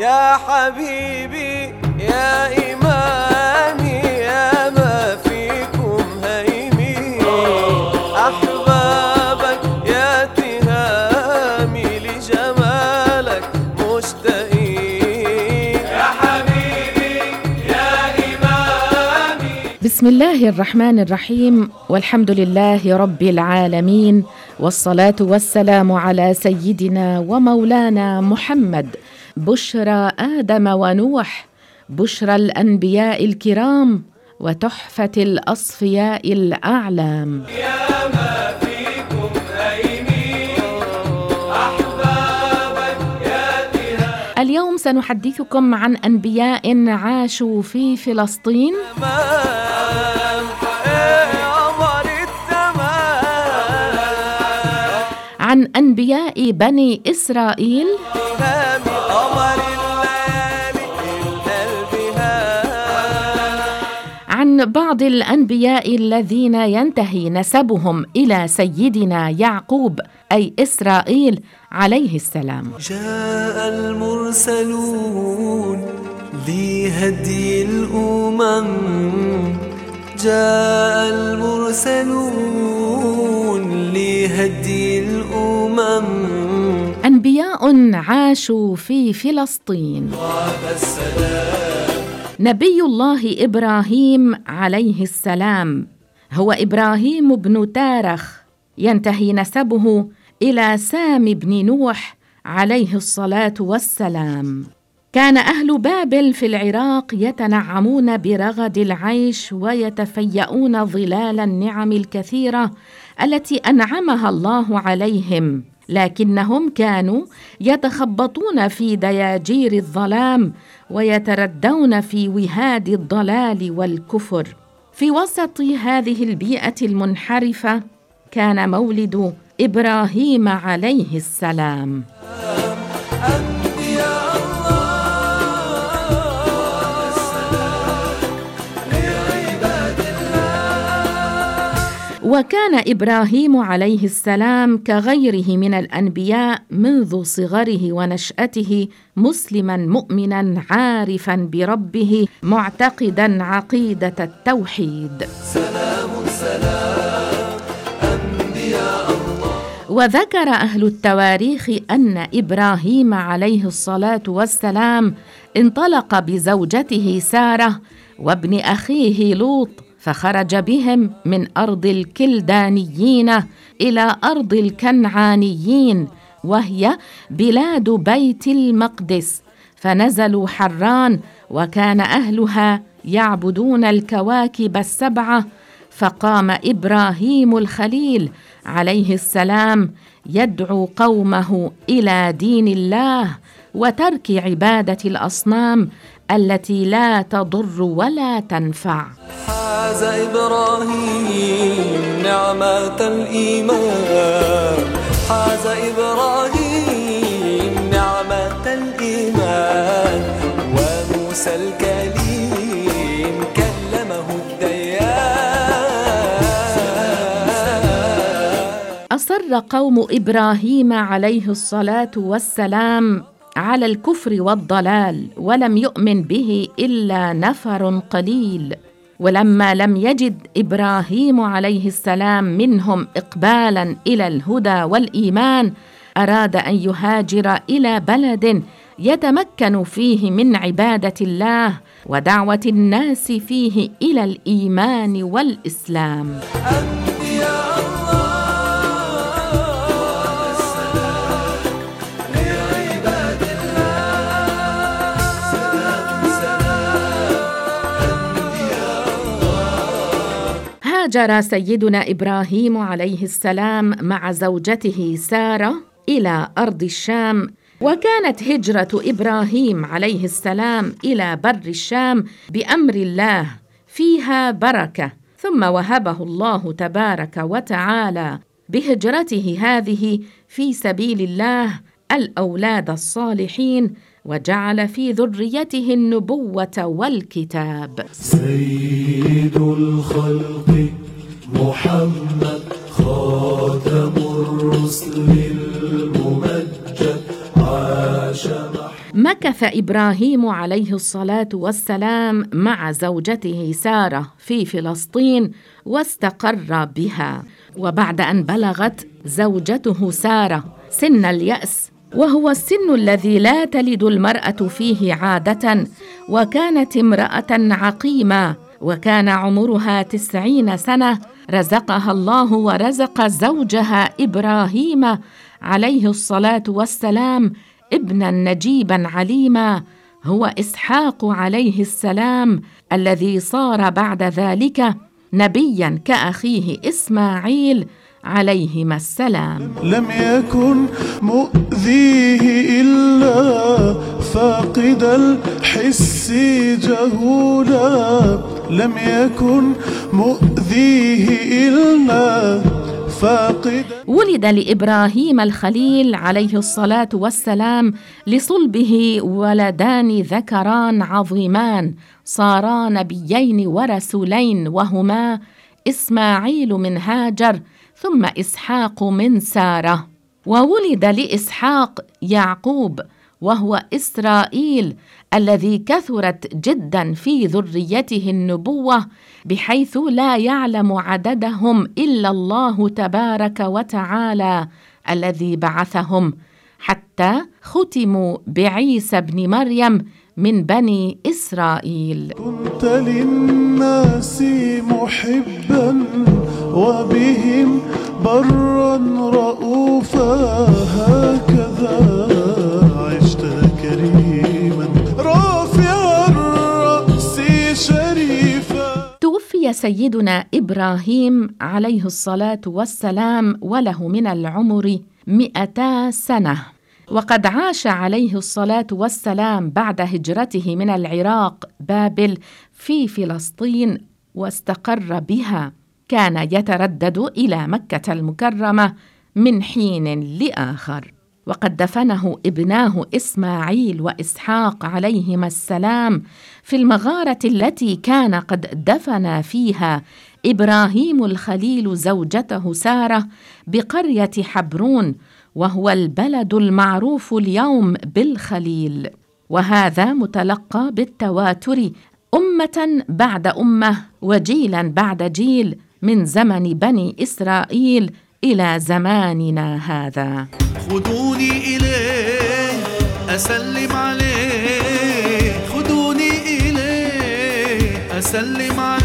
يا حبيبي يا إمامي يا ما فيكم هيمين أحبابك يا تهامي لجمالك مشتاقين يا حبيبي يا إمامي بسم الله الرحمن الرحيم والحمد لله رب العالمين والصلاة والسلام على سيدنا ومولانا محمد بشرى آدم ونوح بشرى الأنبياء الكرام وتحفة الأصفياء الأعلام. يا ما فيكم يا اليوم سنحدثكم عن أنبياء عاشوا في فلسطين. عن أنبياء بني هام عن بعض الأنبياء الذين ينتهي نسبهم إلى سيدنا يعقوب أي إسرائيل عليه السلام. جاء المرسلون لهدي الأمم. جاء المرسلون لهدي الأمم. أنبياء عاشوا في فلسطين. نبي الله إبراهيم عليه السلام هو إبراهيم بن تارخ. ينتهي نسبه إلى سام بن نوح عليه الصلاة والسلام. كان أهل بابل في العراق يتنعمون برغد العيش ويتفيئون ظلال النعم الكثيرة التي أنعمها الله عليهم لكنهم كانوا يتخبطون في دياجير الظلام ويتردون في وهاد الضلال والكفر. في وسط هذه البيئة المنحرفة كان مولد إبراهيم عليه السلام. وكان إبراهيم عليه السلام كغيره من الأنبياء منذ صغره ونشأته مسلما مؤمنا عارفا بربه معتقدا عقيدة التوحيد. سلام سلام أنبياء الله وذكر أهل التواريخ أن إبراهيم عليه الصلاة والسلام انطلق بزوجته سارة وابن أخيه لوط فخرج بهم من أرض الكلدانيين إلى أرض الكنعانيين وهي بلاد بيت المقدس. فنزلوا حران وكان أهلها يعبدون الكواكب السبعة. فقام إبراهيم الخليل عليه السلام يدعو قومه إلى دين الله وترك عبادة الأصنام التي لا تضر ولا تنفع. حاز إبراهيم نعمة الإيمان. حاز إبراهيم نعمة الإيمان. وموسى الكليم كلمه الديان. أصر قوم إبراهيم عليه الصلاة والسلام على الكفر والضلال ولم يؤمن به إلا نفر قليل. ولما لم يجد إبراهيم عليه السلام منهم اقبالا إلى الهدى والإيمان أراد أن يهاجر إلى بلد يتمكن فيه من عبادة الله ودعوة الناس فيه إلى الإيمان والإسلام. هاجر سيدنا إبراهيم عليه السلام مع زوجته سارة إلى أرض الشام وكانت هجرة إبراهيم عليه السلام إلى بر الشام بأمر الله فيها بركة ثم وهبه الله تبارك وتعالى بهجرته هذه في سبيل الله الأولاد الصالحين وجعل في ذريته النبوة والكتاب. سيد الخلق محمد خاتم الرسل الممجد عاش مكث إبراهيم عليه الصلاة والسلام مع زوجته سارة في فلسطين واستقر بها. وبعد أن بلغت زوجته سارة سن اليأس وهو السن الذي لا تلد المرأة فيه عادة وكانت امرأة عقيمة وكان عمرها تسعين سنة رزقها الله ورزق زوجها إبراهيم عليه الصلاة والسلام ابنا نجيبا عليما هو إسحاق عليه السلام الذي صار بعد ذلك نبيا كأخيه إسماعيل عليهما السلام. لم يكن مؤذيه إلا فاقد الحس جهولا. لم يكن مؤذيه إلا فاقد ولد لإبراهيم الخليل عليه الصلاة والسلام لصلبه ولدان ذكران عظيمان صارا نبيين ورسولين وهما إسماعيل من هاجر ثم إسحاق من سارة. وولد لإسحاق يعقوب وهو إسرائيل الذي كثرت جدا في ذريته النبوة بحيث لا يعلم عددهم إلا الله تبارك وتعالى الذي بعثهم حتى ختموا بعيسى ابن مريم من بني إسرائيل. كنت للناس محبا وبهم برا رؤوفا هكذا عشت كريما. رافع الرأس شريفا. توفي سيدنا إبراهيم عليه الصلاة والسلام وله من العمر مئتا سنة. وقد عاش عليه الصلاة والسلام بعد هجرته من العراق بابل في فلسطين واستقر بها. كان يتردد إلى مكة المكرمة من حين لآخر. وقد دفنه ابناه إسماعيل وإسحاق عليهما السلام في المغارة التي كان قد دفن فيها إبراهيم الخليل زوجته سارة بقرية حبرون وهو البلد المعروف اليوم بالخليل. وهذا متلقى بالتواتر أمة بعد أمة وجيلا بعد جيل من زمن بني إسرائيل إلى زماننا هذا. خذوني إليه أسلم عليه. خذوني إليه أسلم عليه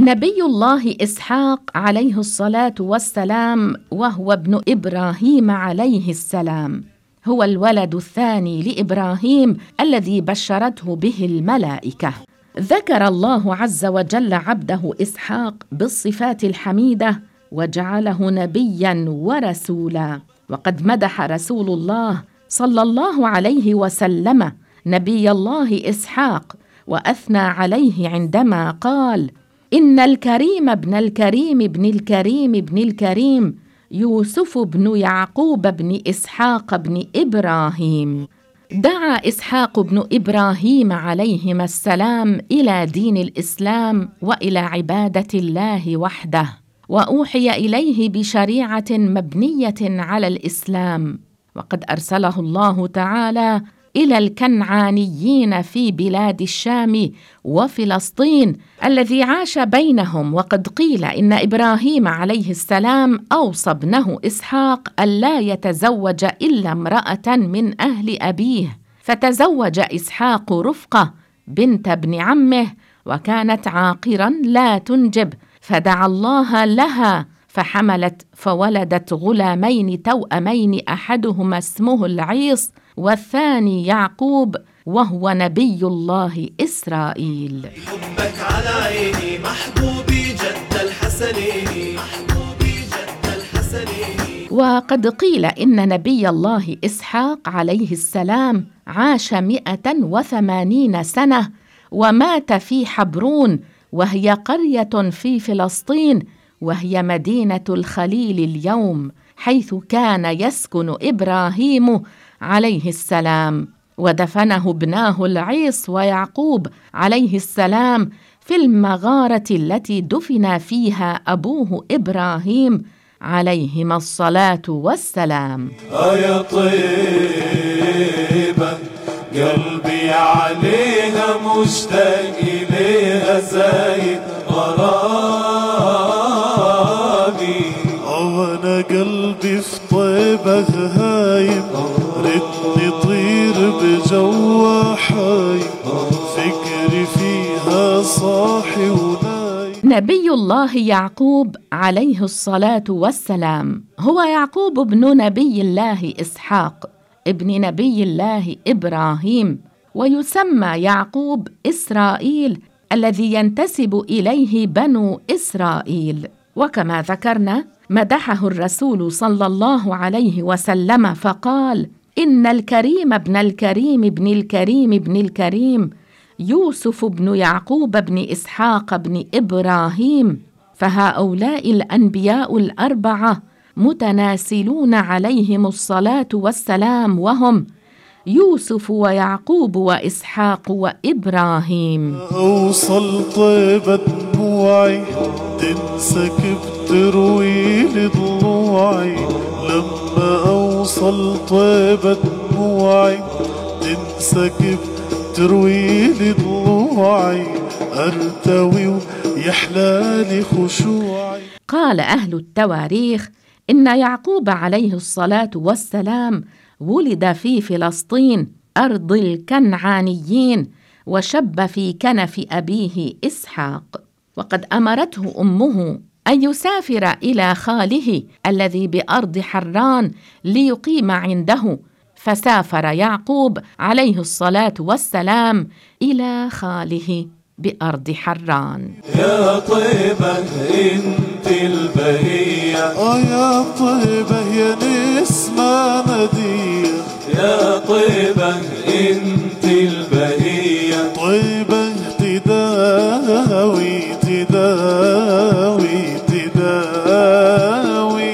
نبي الله إسحاق عليه الصلاة والسلام وهو ابن إبراهيم عليه السلام. هو الولد الثاني لإبراهيم الذي بشرته به الملائكة. ذكر الله عز وجل عبده إسحاق بالصفات الحميدة وجعله نبيا ورسولا. وقد مدح رسول الله صلى الله عليه وسلم نبي الله إسحاق وأثنى عليه عندما قال إن الكريم ابن الكريم ابن الكريم ابن الكريم يوسف بن يعقوب بن إسحاق بن إبراهيم. دعا إسحاق بن إبراهيم عليهما السلام إلى دين الإسلام وإلى عبادة الله وحده وأوحي إليه بشريعة مبنية على الإسلام. وقد أرسله الله تعالى إلى الكنعانيين في بلاد الشام وفلسطين الذي عاش بينهم وقد قيل إن إبراهيم عليه السلام أوصى ابنه إسحاق الا يتزوج إلا امرأة من أهل أبيه. فتزوج إسحاق رفقة بنت ابن عمه وكانت عاقرا لا تنجب. فدعا الله لها فحملت فولدت غلامين توأمين أحدهما اسمه العيص والثاني يعقوب وهو نبي الله إسرائيل. حبك على عيني محبوبي جد الحسنين محبوبي جد الحسنين. وقد قيل إن نبي الله إسحاق عليه السلام عاش مئة وثمانين سنة ومات في حبرون وهي قرية في فلسطين وهي مدينة الخليل اليوم حيث كان يسكن إبراهيم عليه السلام. ودفنه ابناه العيص ويعقوب عليه السلام في المغارة التي دفن فيها أبوه إبراهيم. عليهما الصلاة والسلام. يا طيبة قلبي عليها مشتاق إليها زايد غرامي. وأنا قلبي في طيبة هايم حايم فكري فيها صاحي نبي الله يعقوب عليه الصلاة والسلام. هو يعقوب ابن نبي الله إسحاق ابن نبي الله إبراهيم ويسمى يعقوب إسرائيل الذي ينتسب إليه بنو إسرائيل. وكما ذكرنا مدحه الرسول صلى الله عليه وسلم فقال إن الكريم ابن الكريم ابن الكريم ابن الكريم يوسف بن يعقوب بن إسحاق بن إبراهيم فهؤلاء الأنبياء الأربعة متناسلون عليهم الصلاة والسلام وهم يوسف ويعقوب وإسحاق وإبراهيم. أوصل طيبة دموعي تنسكب تروي لي ضلوعي لما أوصل طيبة دموعي تنسكب تروي لي ضلوعي أرتوي ويحلالي خشوعي. قال أهل التواريخ إن يعقوب عليه الصلاة والسلام ولد في فلسطين أرض الكنعانيين وشب في كنف أبيه إسحاق. وقد أمرته أمه أن يسافر إلى خاله الذي بأرض حران ليقيم عنده. فسافر يعقوب عليه الصلاة والسلام إلى خاله بأرض حران. يا طيبة انت البهية. آه يا طيبة يا نسمة مدية. يا طيبة انت البهية. طيبة تداوي تداوي تداوي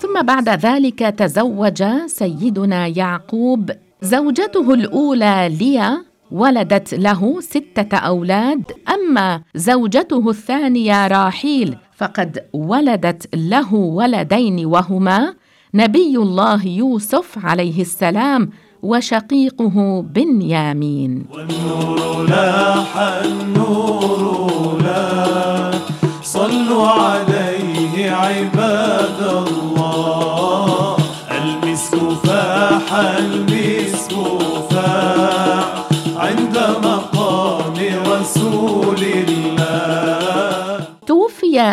ثم بعد ذلك تزوج سيدنا يعقوب. زوجته الأولى ليا ولدت له ستة أولاد. أما زوجته الثانية راحيل فقد ولدت له ولدين وهما نبي الله يوسف عليه السلام وشقيقه بنيامين. والنور لاح النور لاح صلوا عليه عباد الله. المسك فاح المسك فاح عند مقام رسول الله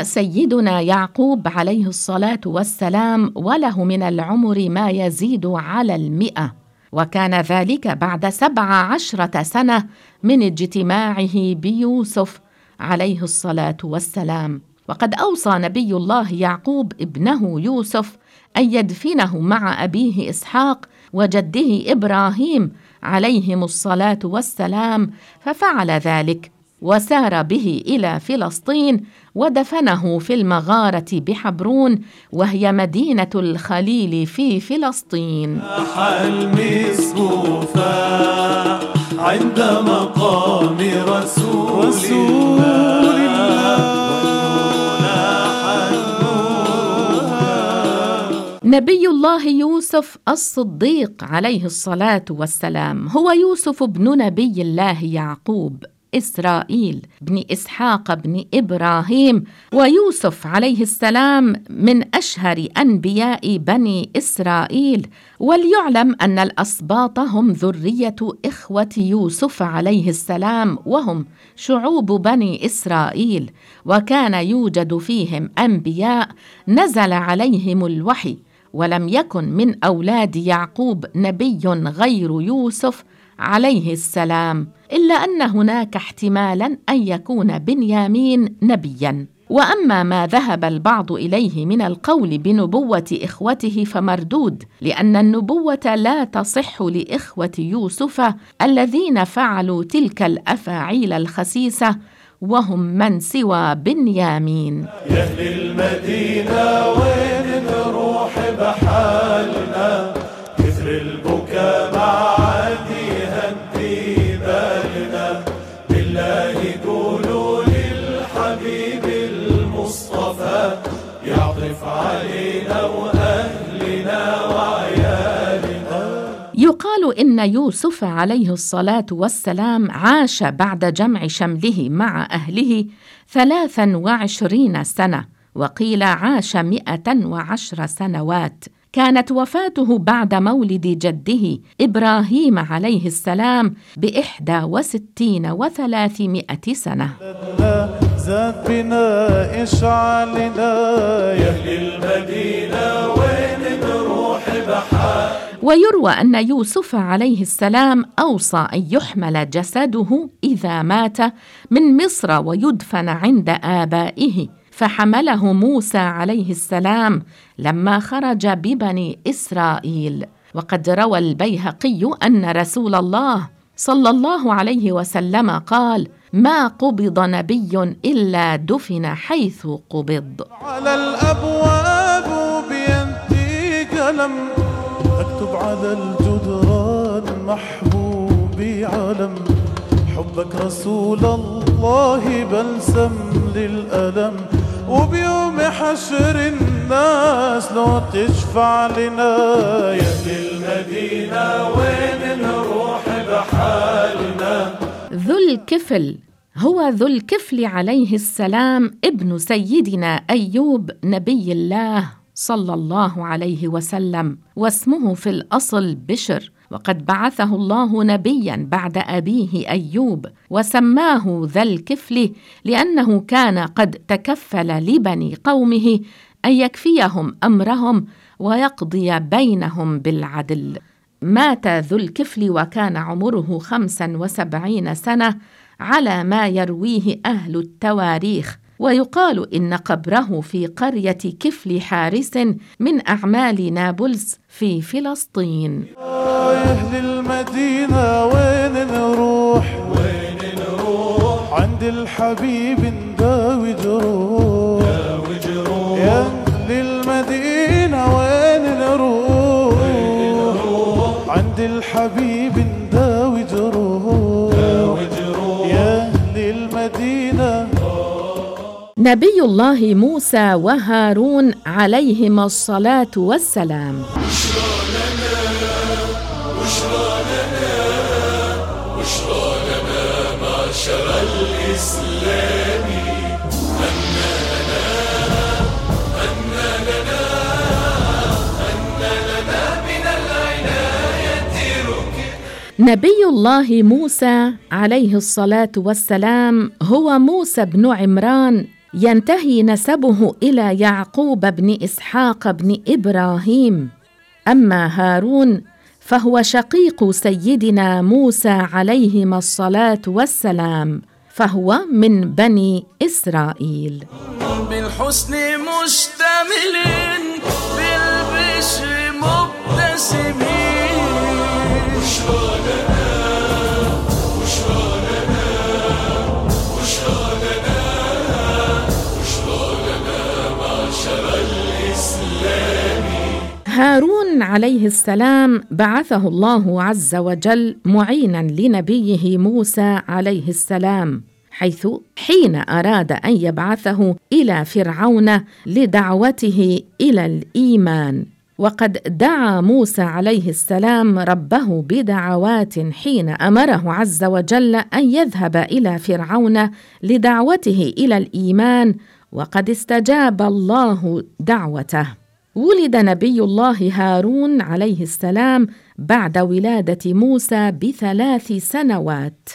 سيدنا يعقوب عليه الصلاة والسلام وله من العمر ما يزيد على المئة. وكان ذلك بعد سبع عشرة سنة من اجتماعه بيوسف عليه الصلاة والسلام. وقد أوصى نبي الله يعقوب ابنه يوسف أن يدفنه مع أبيه إسحاق وجده إبراهيم عليهم الصلاة والسلام ففعل ذلك. وسار به إلى فلسطين ودفنه في المغارة بحبرون وهي مدينة الخليل في فلسطين. فاح عند مقام رسول, رسول الله. نبي الله يوسف الصديق عليه الصلاة والسلام هو يوسف ابن نبي الله يعقوب. إسرائيل بن إسحاق بن إبراهيم ويوسف عليه السلام من أشهر أنبياء بني إسرائيل. وليعلم أن الأسباط هم ذرية إخوة يوسف عليه السلام وهم شعوب بني إسرائيل. وكان يوجد فيهم أنبياء نزل عليهم الوحي ولم يكن من أولاد يعقوب نبي غير يوسف عليه السلام إلا أن هناك احتمالا أن يكون بنيامين نبيا. وأما ما ذهب البعض إليه من القول بنبوة إخوته فمردود لأن النبوة لا تصح لإخوة يوسف الذين فعلوا تلك الأفاعيل الخسيسة وهم من سوى بنيامين. يا أهل المدينة وين نروح بحالنا إن يوسف عليه الصلاة والسلام عاش بعد جمع شمله مع أهله ثلاثا وعشرين سنة وقيل عاش مئة وعشر سنوات. كانت وفاته بعد مولد جده إبراهيم عليه السلام بإحدى وستين وثلاثمائة سنة. زاد اشعلنا يا أهل المدينة وين نروح بحال. ويروى أن يوسف عليه السلام أوصى أن يحمل جسده إذا مات من مصر ويدفن عند آبائه فحمله موسى عليه السلام لما خرج ببني إسرائيل. وقد روى البيهقي أن رسول الله صلى الله عليه وسلم قال ما قبض نبي إلا دفن حيث قبض. على الأبواب بيدي قلم اكتب على الجدران محبوبي علم. حبك رسول الله بلسم للألم. وبيوم حشر الناس لو تشفع لنا يا أهل المدينة وين نروح بحالنا؟ ذو الكفل هو ذو الكفل عليه السلام ابن سيدنا أيوب نبي الله. صلى الله عليه وسلم واسمه في الأصل بشر. وقد بعثه الله نبيا بعد أبيه أيوب وسماه ذا الكفل لأنه كان قد تكفل لبني قومه أن يكفيهم أمرهم ويقضي بينهم بالعدل. مات ذو الكفل وكان عمره خمسا وسبعين سنة على ما يرويه أهل التواريخ. ويقال إن قبره في قرية كفل حارس من أعمال نابلس في فلسطين. يا أهل المدينة؟ وين نروح وين نروح عند الحبيب نداوي جروح نداوي جروح يا أهل المدينة وين نروح وين نروح عند الحبيب نبي الله موسى وهارون عليهما الصلاة والسلام. نبي الله موسى عليه الصلاة والسلام هو موسى بن عمران ينتهي نسبه إلى يعقوب بن إسحاق بن إبراهيم. أما هارون فهو شقيق سيدنا موسى عليهما الصلاة والسلام فهو من بني إسرائيل. بالحسن مشتملين بالبشر مبتسمين. هارون عليه السلام بعثه الله عز وجل معينا لنبيه موسى عليه السلام حيث حين أراد أن يبعثه إلى فرعون لدعوته إلى الإيمان. وقد دعا موسى عليه السلام ربه بدعوات حين أمره عز وجل أن يذهب إلى فرعون لدعوته إلى الإيمان وقد استجاب الله دعوته. ولد نبي الله هارون عليه السلام بعد ولادة موسى بثلاث سنوات.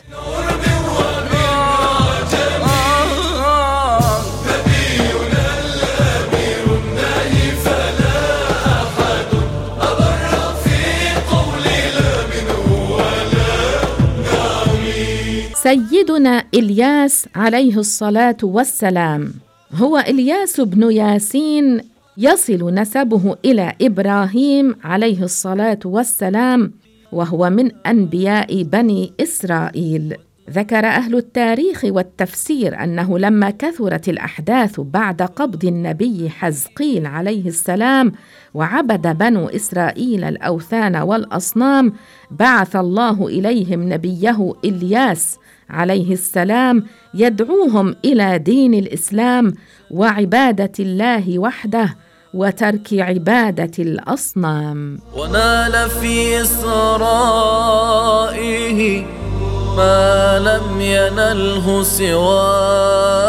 سيدنا إلياس عليه الصلاة والسلام. هو إلياس بن ياسين يصل نسبه إلى إبراهيم عليه الصلاة والسلام وهو من أنبياء بني إسرائيل. ذكر أهل التاريخ والتفسير أنه لما كثرت الأحداث بعد قبض النبي حزقيل عليه السلام وعبد بنو إسرائيل الأوثان والأصنام بعث الله إليهم نبيه إلياس عليه السلام يدعوهم إلى دين الإسلام وعبادة الله وحده وترك عبادة الأصنام. ونال في سرائه ما لم ينله سواه.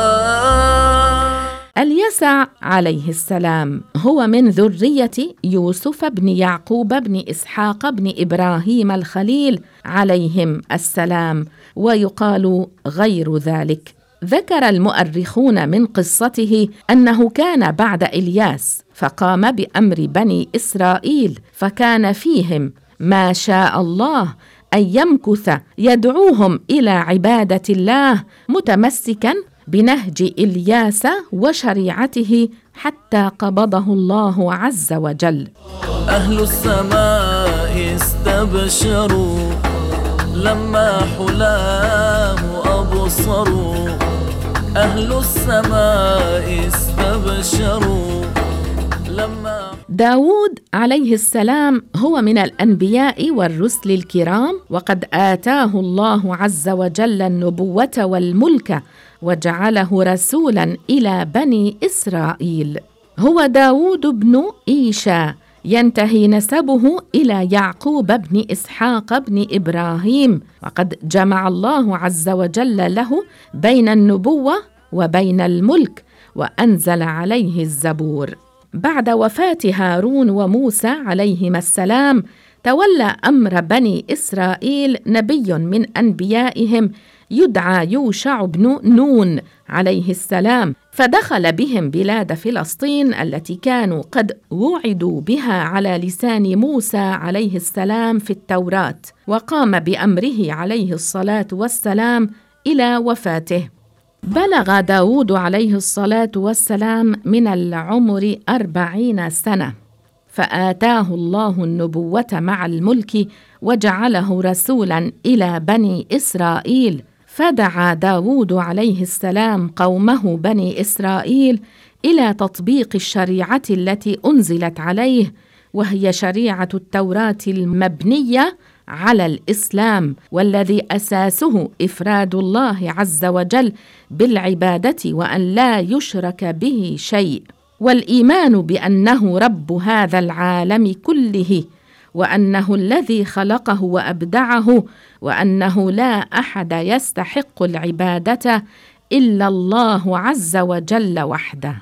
اليسع عليه السلام هو من ذرية يوسف بن يعقوب بن إسحاق بن إبراهيم الخليل عليهم السلام ويقال غير ذلك. ذكر المؤرخون من قصته أنه كان بعد إلياس فقام بأمر بني إسرائيل فكان فيهم ما شاء الله أن يمكث يدعوهم إلى عبادة الله متمسكا بنهج إلياس وشريعته حتى قبضه الله عز وجل. أهل السماء استبشروا لما حلاه أبصروا أهل السماء استبشروا. لما داود عليه السلام هو من الأنبياء والرسل الكرام وقد آتاه الله عز وجل النبوة والملك وجعله رسولا إلى بني إسرائيل. هو داود بن إيشا ينتهي نسبه إلى يعقوب بن إسحاق بن إبراهيم. وقد جمع الله عز وجل له بين النبوة وبين الملك وأنزل عليه الزبور. بعد وفاة هارون وموسى عليهما السلام تولى أمر بني إسرائيل نبي من أنبيائهم يدعى يوشع بن نون عليه السلام فدخل بهم بلاد فلسطين التي كانوا قد وعدوا بها على لسان موسى عليه السلام في التوراة وقام بأمره عليه الصلاة والسلام إلى وفاته. بلغ داود عليه الصلاة والسلام من العمر أربعين سنة فآتاه الله النبوة مع الملك وجعله رسولا إلى بني إسرائيل. فدعا داود عليه السلام قومه بني إسرائيل إلى تطبيق الشريعة التي أنزلت عليه وهي شريعة التوراة المبنية على الإسلام والذي أساسه إفراد الله عز وجل بالعبادة وأن لا يشرك به شيء. والإيمان بأنه رب هذا العالم كله وأنه الذي خلقه وأبدعه وأنه لا أحد يستحق العبادة إلا الله عز وجل وحده.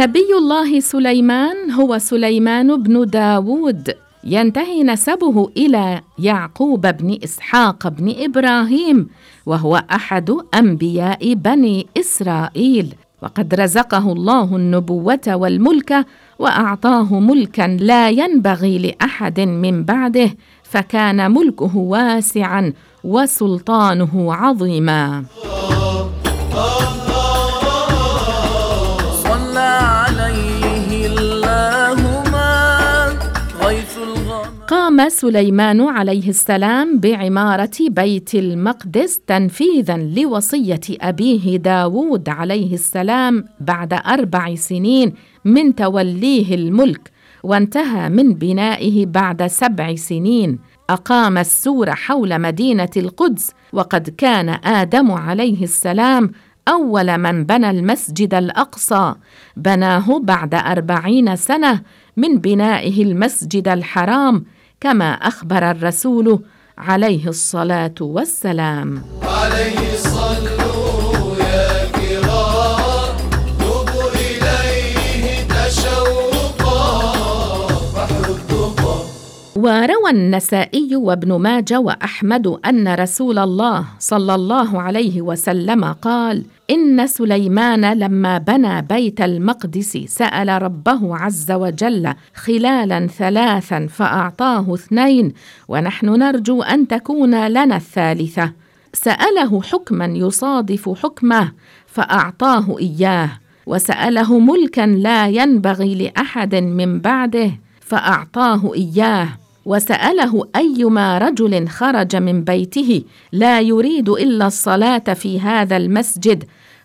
نبي الله سليمان هو سليمان بن داود ينتهي نسبه إلى يعقوب بن إسحاق بن إبراهيم وهو أحد أنبياء بني إسرائيل. وقد رزقه الله النبوة والملك وأعطاه ملكا لا ينبغي لأحد من بعده فكان ملكه واسعا وسلطانه عظيما. قام سليمان عليه السلام بعمارة بيت المقدس تنفيذا لوصية أبيه داود عليه السلام بعد أربع سنين من توليه الملك وانتهى من بنائه بعد سبع سنين. أقام السور حول مدينة القدس وقد كان آدم عليه السلام أول من بنى المسجد الأقصى. بناه بعد أربعين سنة من بنائه المسجد الحرام كما أخبر الرسول عليه الصلاة والسلام. عليه صلوا يا كرام إليه تشوقا. وروى النسائي وابن ماجه وأحمد أن رسول الله صلى الله عليه وسلم قال إن سليمان لما بنى بيت المقدس سأل ربه عز وجل خلالا ثلاثا فأعطاه اثنين ونحن نرجو أن تكون لنا الثالثة. سأله حكما يصادف حكمه فأعطاه إياه وسأله ملكا لا ينبغي لأحد من بعده فأعطاه إياه وسأله أيما رجل خرج من بيته لا يريد إلا الصلاة في هذا المسجد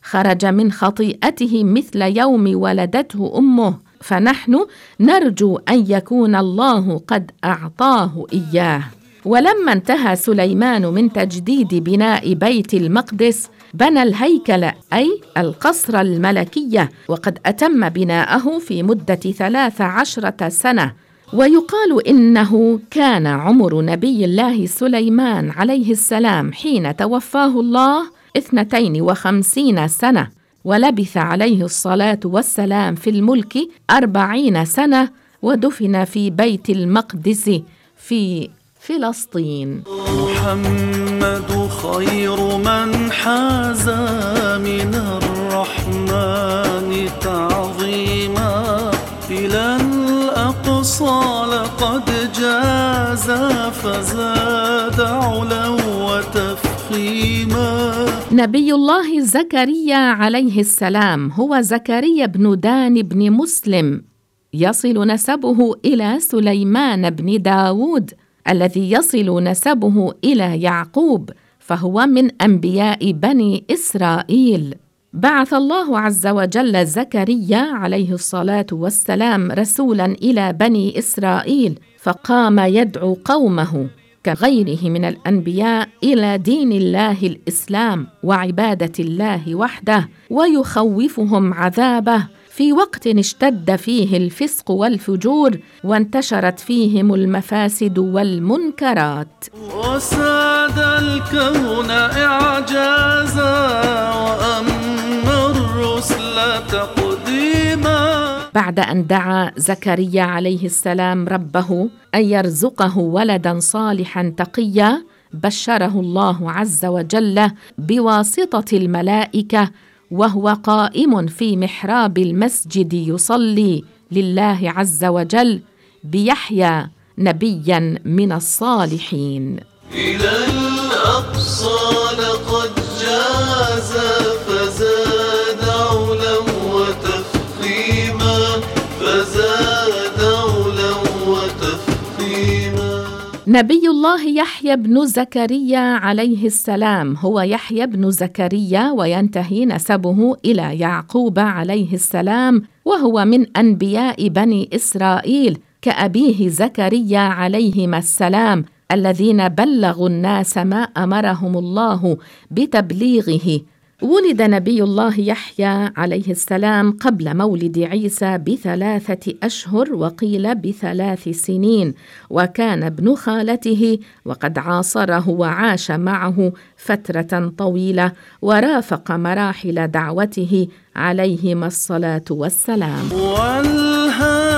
خرج من خطيئته مثل يوم ولدته أمه. فنحن نرجو أن يكون الله قد أعطاه إياه. ولما انتهى سليمان من تجديد بناء بيت المقدس بنى الهيكل أي القصر الملكية وقد أتم بناءه في مدة ثلاث عشرة سنة. ويقال إنه كان عمر نبي الله سليمان عليه السلام حين توفاه الله اثنتين وخمسين سنة ولبث عليه الصلاة والسلام في الملك أربعين سنة ودفن في بيت المقدس في فلسطين. محمد خير من حاز من الرحمن تعظيما. إلى الأقصى لقد جاز فزاد علا وتفخيما نبي الله زكريا عليه السلام هو زكريا بن دان بن مسلم. يصل نسبه إلى سليمان بن داود الذي يصل نسبه إلى يعقوب فهو من أنبياء بني إسرائيل. بعث الله عز وجل زكريا عليه الصلاة والسلام رسولا إلى بني إسرائيل فقام يدعو قومه. كغيره من الأنبياء إلى دين الله الإسلام وعبادة الله وحده ويخوفهم عذابه. في وقت اشتد فيه الفسق والفجور وانتشرت فيهم المفاسد والمنكرات. وساد الكون إعجازا وأما الرسل تقديما بعد أن دعا زكريا عليه السلام ربه أن يرزقه ولدا صالحا تقيا بشره الله عز وجل بواسطة الملائكة وهو قائم في محراب المسجد يصلي لله عز وجل بيحيى نبيا من الصالحين. إلى الأقصى لقد نبي الله يحيى بن زكريا عليه السلام. هو يحيى بن زكريا وينتهي نسبه إلى يعقوب عليه السلام وهو من أنبياء بني إسرائيل كأبيه زكريا عليهما السلام الذين بلغوا الناس ما أمرهم الله بتبليغه. ولد نبي الله يحيى عليه السلام قبل مولد عيسى بثلاثة أشهر وقيل بثلاث سنين وكان ابن خالته وقد عاصره وعاش معه فترة طويلة ورافق مراحل دعوته عليهما الصلاة والسلام. والهادي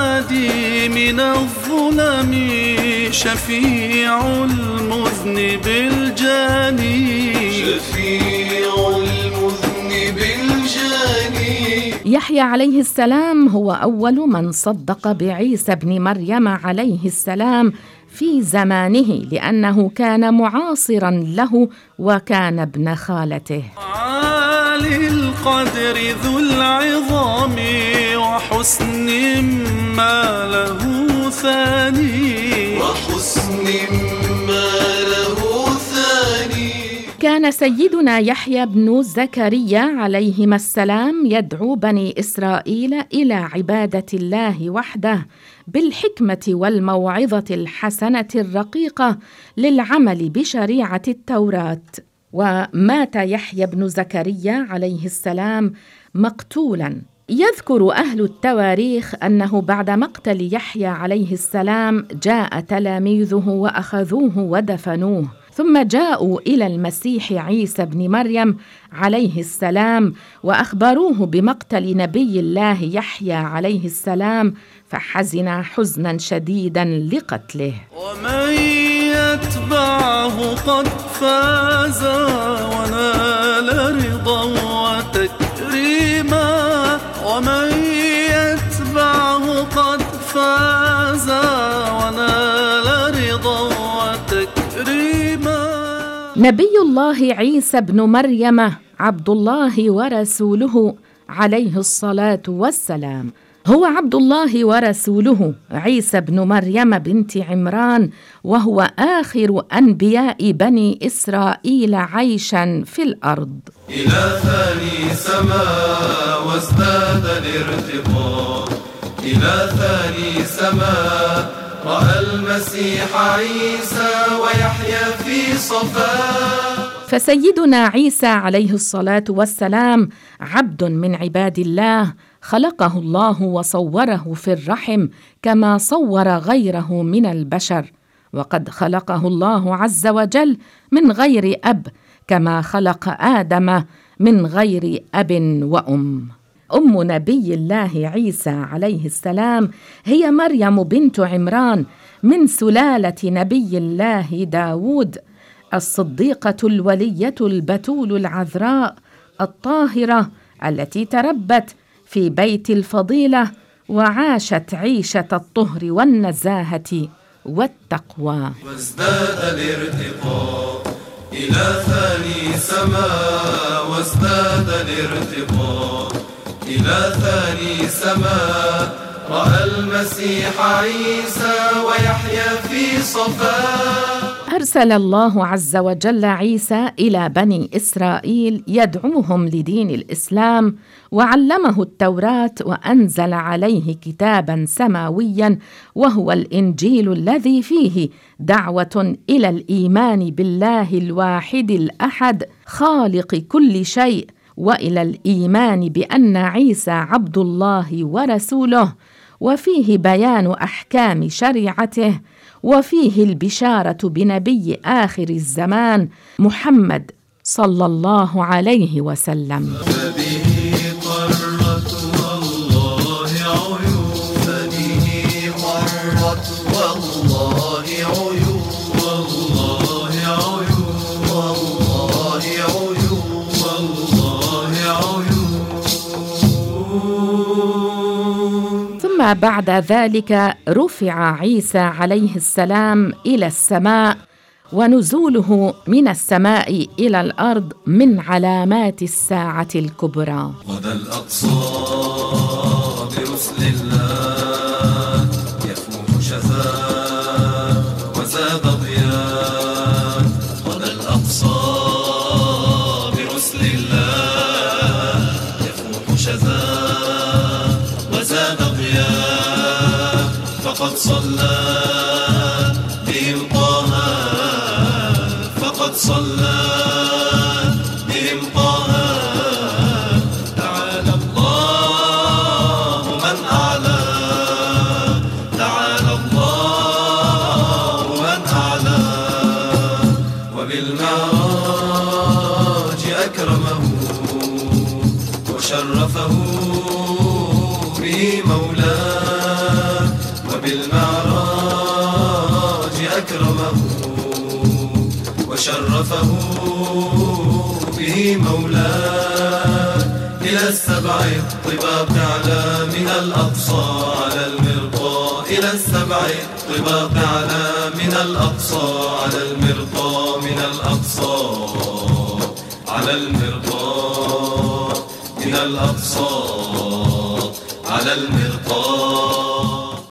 من الظلم شفيع المذنب الجاني. شفيع يحيى عليه السلام هو أول من صدق بعيسى ابن مريم عليه السلام في زمانه لأنه كان معاصرا له وكان ابن خالته. عالي القدر ذو العظام وحسن ما له ثاني. وحسن ما له ثاني كان سيدنا يحيى بن زكريا عليهما السلام يدعو بني إسرائيل إلى عبادة الله وحده بالحكمة والموعظة الحسنة الرقيقة للعمل بشريعة التوراة. ومات يحيى بن زكريا عليه السلام مقتولا. يذكر أهل التواريخ أنه بعد مقتل يحيى عليه السلام جاء تلاميذه وأخذوه ودفنوه. ثم جاءوا إلى المسيح عيسى بن مريم عليه السلام وأخبروه بمقتل نبي الله يحيى عليه السلام فحزن حزنا شديدا لقتله. ومن يتبعه قد فاز ونال رضا وتكريما. ومن نبي الله عيسى بن مريم عبد الله ورسوله عليه الصلاة والسلام. هو عبد الله ورسوله عيسى بن مريم بنت عمران وهو آخر أنبياء بني إسرائيل عيشا في الأرض. إلى ثاني سماء وازداد الارتقاء. إلى ثاني سماء رأى المسيح عيسى ويحيى في صفاء فسيدنا عيسى عليه الصلاة والسلام عبد من عباد الله خلقه الله وصوره في الرحم كما صور غيره من البشر. وقد خلقه الله عز وجل من غير أب كما خلق آدم من غير أب وأم. أم نبي الله عيسى عليه السلام هي مريم بنت عمران من سلالة نبي الله داود الصديقة الولية البتول العذراء الطاهرة التي تربت في بيت الفضيلة وعاشت عيشة الطهر والنزاهة والتقوى. وازداد الارتقاء إلى ثاني سماء وازداد الارتقاء إلى ثاني سماء رأى المسيح عيسى ويحيى في صفاء أرسل الله عز وجل عيسى إلى بني إسرائيل يدعوهم لدين الإسلام وعلمه التوراة وأنزل عليه كتابا سماويا وهو الإنجيل الذي فيه دعوة إلى الإيمان بالله الواحد الأحد خالق كل شيء. وإلى الإيمان بأن عيسى عبد الله ورسوله وفيه بيان أحكام شريعته وفيه البشارة بنبي آخر الزمان محمد صلى الله عليه وسلم. بعد ذلك رفع عيسى عليه السلام إلى السماء ونزوله من السماء إلى الأرض من علامات الساعة الكبرى. غدا الأقصى برسل الله يفوح شفاء وزاد ضياء غدا الأقصى برسل الله يفوح شفاء وزاد ضياء فقد صلى السبع الطباق على من الأقصى على المرقى إلى السبع. الطباق على من الأقصى على المرقى من الأقصى على المرقى من الأقصى على المرقى.